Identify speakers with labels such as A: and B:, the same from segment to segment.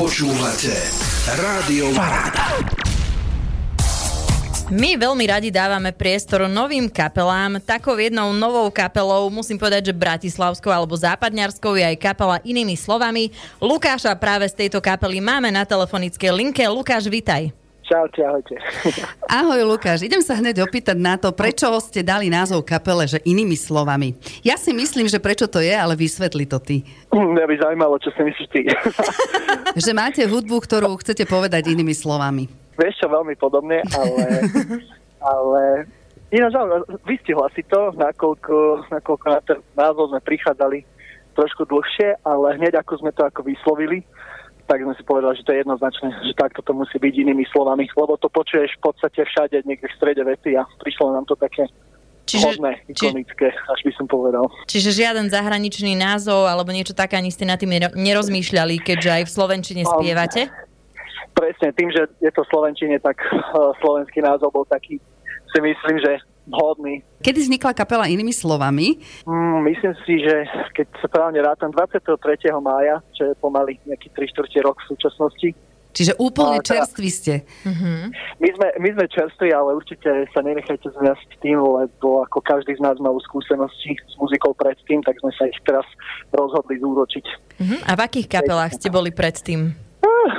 A: Počúvate Rádio Paráda.
B: My veľmi radi dávame priestor novým kapelám. Takou jednou novou kapelou, musím povedať, že bratislavskou alebo západňarskou je aj kapela inými slovami. Lukáša práve z tejto kapely máme na telefonické linke. Lukáš, vitaj.
C: Čaute, ahojte.
D: Ahoj Lukáš, idem sa hneď opýtať na to, prečo ste dali názov kapele, že inými slovami. Ja si myslím, že prečo to je, ale vysvetli to ty.
C: Mňa by zaujímalo, čo si myslíš ty.
D: že máte hudbu, ktorú chcete povedať inými slovami.
C: Vieš čo, veľmi podobne, ale, ale ináč, vystihla si to, nakoľko, nakoľko na ten názov sme prichádzali trošku dlhšie, ale hneď ako sme to ako vyslovili, tak sme si povedali, že to je jednoznačné, že takto to musí byť inými slovami, lebo to počuješ v podstate všade, niekde v strede vety a prišlo nám to také Čiže, hodné, ikonické, či, až by som povedal.
B: Čiže žiaden zahraničný názov alebo niečo také ani ste na tým nerozmýšľali, keďže aj v Slovenčine spievate?
C: presne, tým, že je to Slovenčine, tak uh, slovenský názov bol taký, si myslím, že vhodný.
D: Kedy vznikla kapela inými slovami?
C: Mm, myslím si, že keď sa právne rátam 23. mája, čo je pomaly nejaký 3 čtvrte rok v súčasnosti.
D: Čiže úplne teda, čerství ste.
C: Uh-huh. My, sme, my sme čerství, ale určite sa nenechajte zmiasť tým, lebo ako každý z nás mal skúsenosti s muzikou predtým, tak sme sa ich teraz rozhodli zúročiť.
B: Uh-huh. A v akých kapelách ste boli predtým?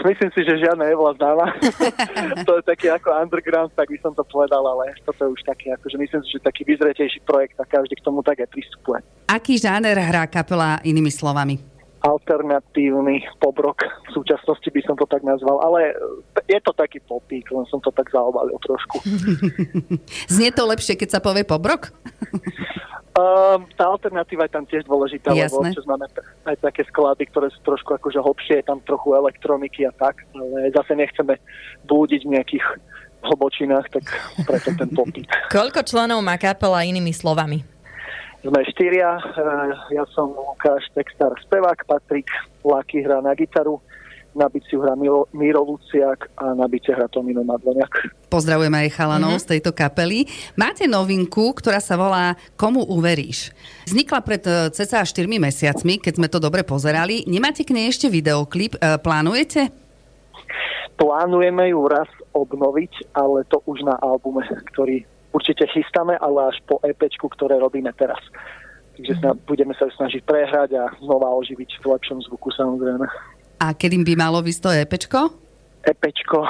C: Myslím si, že žiadna nebola známa. to je taký ako underground, tak by som to povedal, ale toto je už taký, akože myslím si, že taký vyzretejší projekt a každý k tomu tak aj pristupuje.
D: Aký žáner hrá kapela inými slovami?
C: alternatívny pobrok. V súčasnosti by som to tak nazval, ale je to taký popík, len som to tak zaobalil trošku.
D: Znie to lepšie, keď sa povie pobrok?
C: Um, tá alternatíva je tam tiež dôležitá, Jasné. lebo občas máme aj také sklady, ktoré sú trošku akože hlbšie, je tam trochu elektroniky a tak, ale zase nechceme blúdiť v nejakých hlbočinách, tak preto ten popík.
B: Koľko členov má kapela inými slovami?
C: Sme štyria, eh, ja som Lukáš, textár, spevák, Patrik, Laky hrá na gitaru, na biciu hrá Miro, Miro Luciak a na bice hrá Tomino Madloniak.
D: Pozdravujeme aj chalanov mm-hmm. z tejto kapely. Máte novinku, ktorá sa volá Komu uveríš? Vznikla pred e, cca 4 mesiacmi, keď sme to dobre pozerali. Nemáte k nej ešte videoklip? E, plánujete?
C: Plánujeme ju raz obnoviť, ale to už na albume, ktorý určite chystáme, ale až po EPčku, ktoré robíme teraz. Takže mm-hmm. budeme sa snažiť prehrať a znova oživiť v lepšom zvuku samozrejme.
D: A kedy by malo vysť to EPčko?
C: EPčko,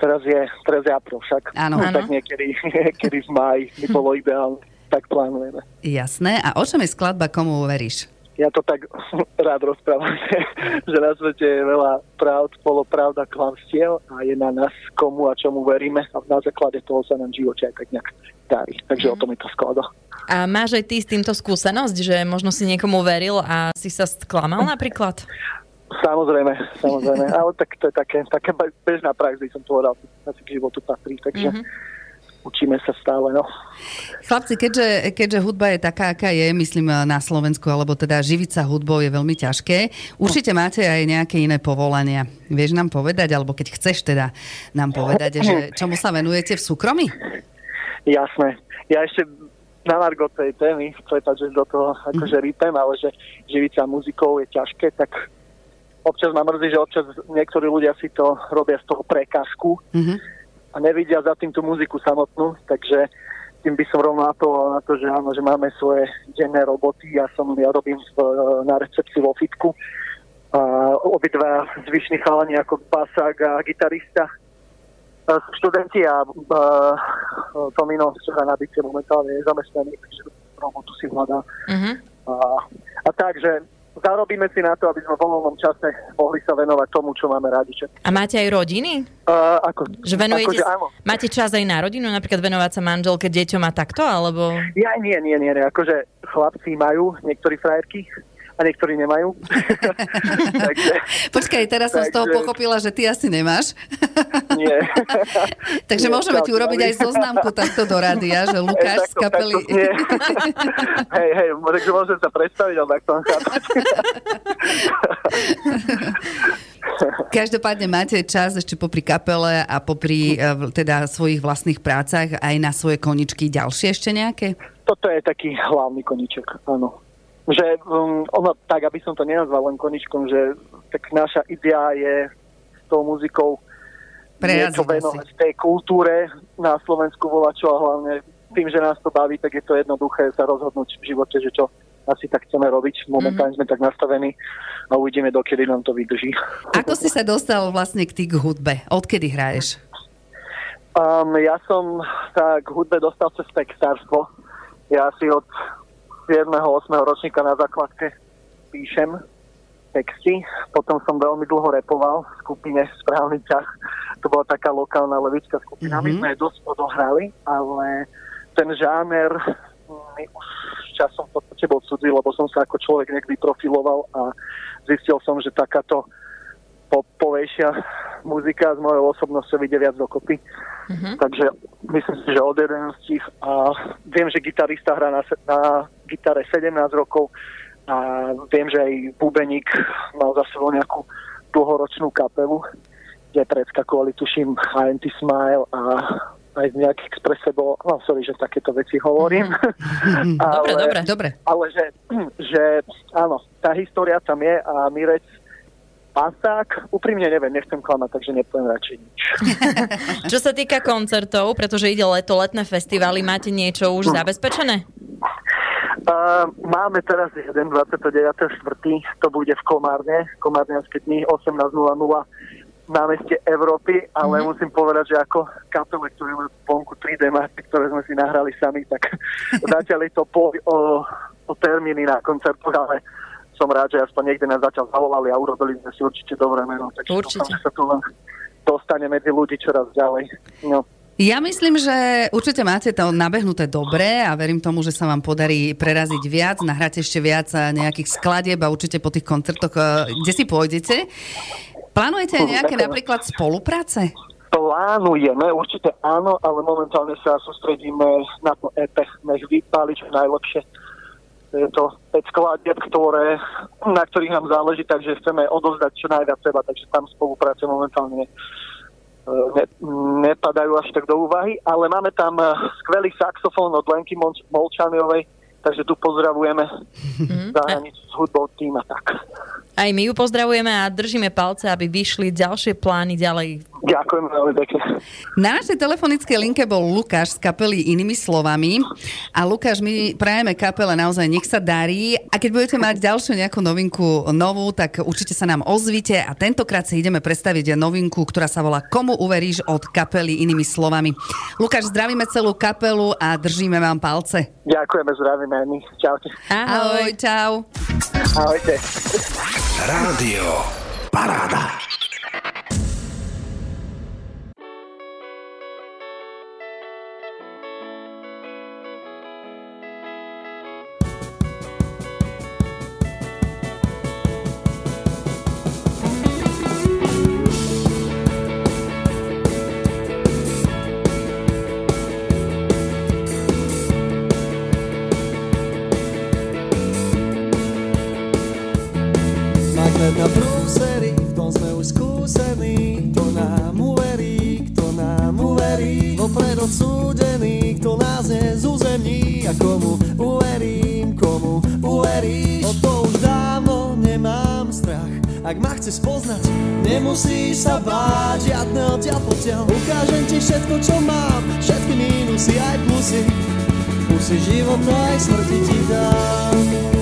C: teraz je, teraz je apríl však.
D: Áno.
C: No, tak niekedy, niekedy v máji by bolo ideálne, tak plánujeme.
D: Jasné. A o čom je skladba Komu uveríš?
C: Ja to tak rád rozprávam, že, že na svete je veľa pravd, polopravda, klamstiev a je na nás, komu a čomu veríme a na základe toho sa nám živote aj tak nejak darí. Takže mm. o tom je to sklada.
B: A máš aj ty s týmto skúsenosť, že možno si niekomu veril a si sa sklamal napríklad?
C: Samozrejme, samozrejme. Ale tak to je také, také bežná prax, by som povedal, asi k životu patrí, takže mm-hmm. učíme sa stále. No.
D: Chlapci, keďže, keďže hudba je taká, aká je, myslím na Slovensku, alebo teda živiť sa hudbou je veľmi ťažké, určite máte aj nejaké iné povolania. Vieš nám povedať, alebo keď chceš teda nám povedať, že čomu sa venujete v súkromí?
C: Jasné. Ja ešte na Margo tej témy, prepáč, že do toho akože mhm. rýpem, ale že živiť sa muzikou je ťažké, tak občas ma mrzí, že občas niektorí ľudia si to robia z toho prekážku mm-hmm. a nevidia za tým tú muziku samotnú, takže tým by som rovno to, na to že áno, že máme svoje denné roboty. Ja som, ja robím v, na recepcii vo fitku. A obidva zvyšní chalani ako basák a gitarista sú študenti a uh, Tomino na bicie momentálne je zamestnaný, takže robotu si hľadá. Mm-hmm. A, a tak, že zarobíme si na to, aby sme v voľnom čase mohli sa venovať tomu, čo máme radi.
B: A máte aj rodiny?
C: Uh, ako,
B: že venujete, ako, že áno. Máte čas aj na rodinu, napríklad venovať sa manželke, deťom a takto, alebo?
C: Ja nie, nie, nie, nie. Akože chlapci majú niektorí frajerky, a niektorí nemajú.
D: takže, Počkaj, teraz som z toho pochopila, že ty asi nemáš.
C: Nie.
D: takže nie, môžeme ti urobiť aj zoznámku takto do rádia, že Lukáš z kapely...
C: hej, hej, takže môžem sa predstaviť, ale takto
D: Každopádne máte čas ešte popri kapele a popri eh, teda svojich vlastných prácach aj na svoje koničky ďalšie ešte nejaké?
C: Toto je taký hlavný koniček, áno. Že um, ono, tak, aby som to nenazval len koničkom, že tak naša idea je s tou muzikou
D: Preraziť
C: niečo venovať tej kultúre na Slovensku volačo a hlavne tým, že nás to baví, tak je to jednoduché sa rozhodnúť v živote, že čo asi tak chceme robiť. Momentálne mm-hmm. sme tak nastavení a uvidíme, dokedy nám to vydrží.
D: Ako si sa dostal vlastne k tý k hudbe? Odkedy hraješ?
C: Um, ja som sa k hudbe dostal cez textárstvo. Ja si od 7. 8. ročníka na základke píšem texty. Potom som veľmi dlho repoval v skupine Správny ťah. To bola taká lokálna levická skupina. Mm-hmm. My sme je dosť odohrali, ale ten žáner mi už časom v podstate bol cudzí, lebo som sa ako človek niekdy profiloval a zistil som, že takáto popovejšia muzika s mojou osobnosťou ide viac dokopy. Mm-hmm. Takže myslím si, že od 11 a viem, že gitarista hrá na, na gitare 17 rokov a viem, že aj Bubeník mal za sebou nejakú dlhoročnú kapelu, kde predskakovali, tuším, INT Smile a aj nejakých pre sebou, no sorry, že takéto veci hovorím.
D: Mm-hmm. ale, dobre, dobre, dobre.
C: Ale že, že áno, tá história tam je a Mirec Pasák, úprimne neviem, nechcem klamať, takže nepoviem radšej nič.
B: Čo sa týka koncertov, pretože ide leto, letné festivály, máte niečo už hm. zabezpečené?
C: Uh, máme teraz jeden 29.4. To bude v Komárne, Komárnianské dni 18.00 na meste Európy, ale mm-hmm. musím povedať, že ako kapele, ktoré majú vonku 3D mapy, ktoré sme si nahrali sami, tak začali to po, o, o termíny na koncertoch, ale som rád, že aspoň niekde nás začal zavolali a urobili sme si určite dobré meno. Takže určite. Dúfam, že sa tu len dostane medzi ľudí čoraz ďalej. No.
D: Ja myslím, že určite máte to nabehnuté dobre a verím tomu, že sa vám podarí preraziť viac, nahrať ešte viac nejakých skladieb a určite po tých koncertoch, eh, kde si pôjdete. Plánujete aj nejaké napríklad spolupráce?
C: Plánujeme, určite áno, ale momentálne sa sústredíme na to EP, nech vypáli čo najlepšie. Je to 5 skladieb, ktoré, na ktorých nám záleží, takže chceme odovzdať čo najviac seba, takže tam spolupráce momentálne ne, nepadajú až tak do úvahy, ale máme tam e, skvelý saxofón od Lenky Molčaniovej, takže tu pozdravujeme mm-hmm. zahraničí s hudbou týma tak.
B: Aj my ju pozdravujeme a držíme palce, aby vyšli ďalšie plány ďalej.
C: Ďakujem veľmi pekne.
D: Na našej telefonickej linke bol Lukáš z kapely Inými slovami. A Lukáš, my prajeme kapele naozaj nech sa darí. A keď budete mať ďalšiu nejakú novinku novú, tak určite sa nám ozvite. A tentokrát si ideme predstaviť novinku, ktorá sa volá Komu uveríš od kapely Inými slovami. Lukáš, zdravíme celú kapelu a držíme vám palce.
C: Ďakujeme, zdravíme aj my. Čaute.
D: Ahoj, čau.
C: Ahojte.
A: Rádio Paráda.
E: A komu uverím, komu uveríš, o to už dávno nemám strach. Ak ma chceš poznať, nemusíš sa báť žiadne odtiaľ potiaľ. Ukážem ti všetko, čo mám, všetky mínusy aj plusy. Pusy života aj smrti ti dám.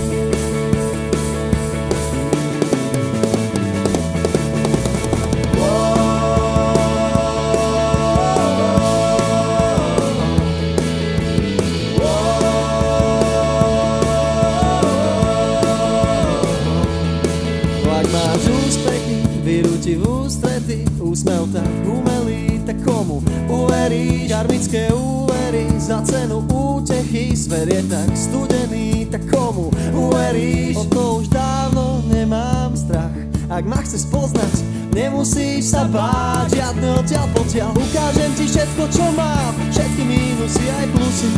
E: Tak umelý, tak komu uveríš? Karmické úvery za cenu útechy, svet je tak studený, tak komu uveríš? O to už dávno nemám strach, ak ma chceš poznať, nemusíš sa báť, žiadne odtiaľ potiaľ. Ukážem ti všetko, čo mám, všetky mínusy aj plusy,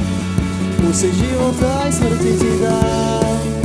E: pusy života aj smrti ti dám.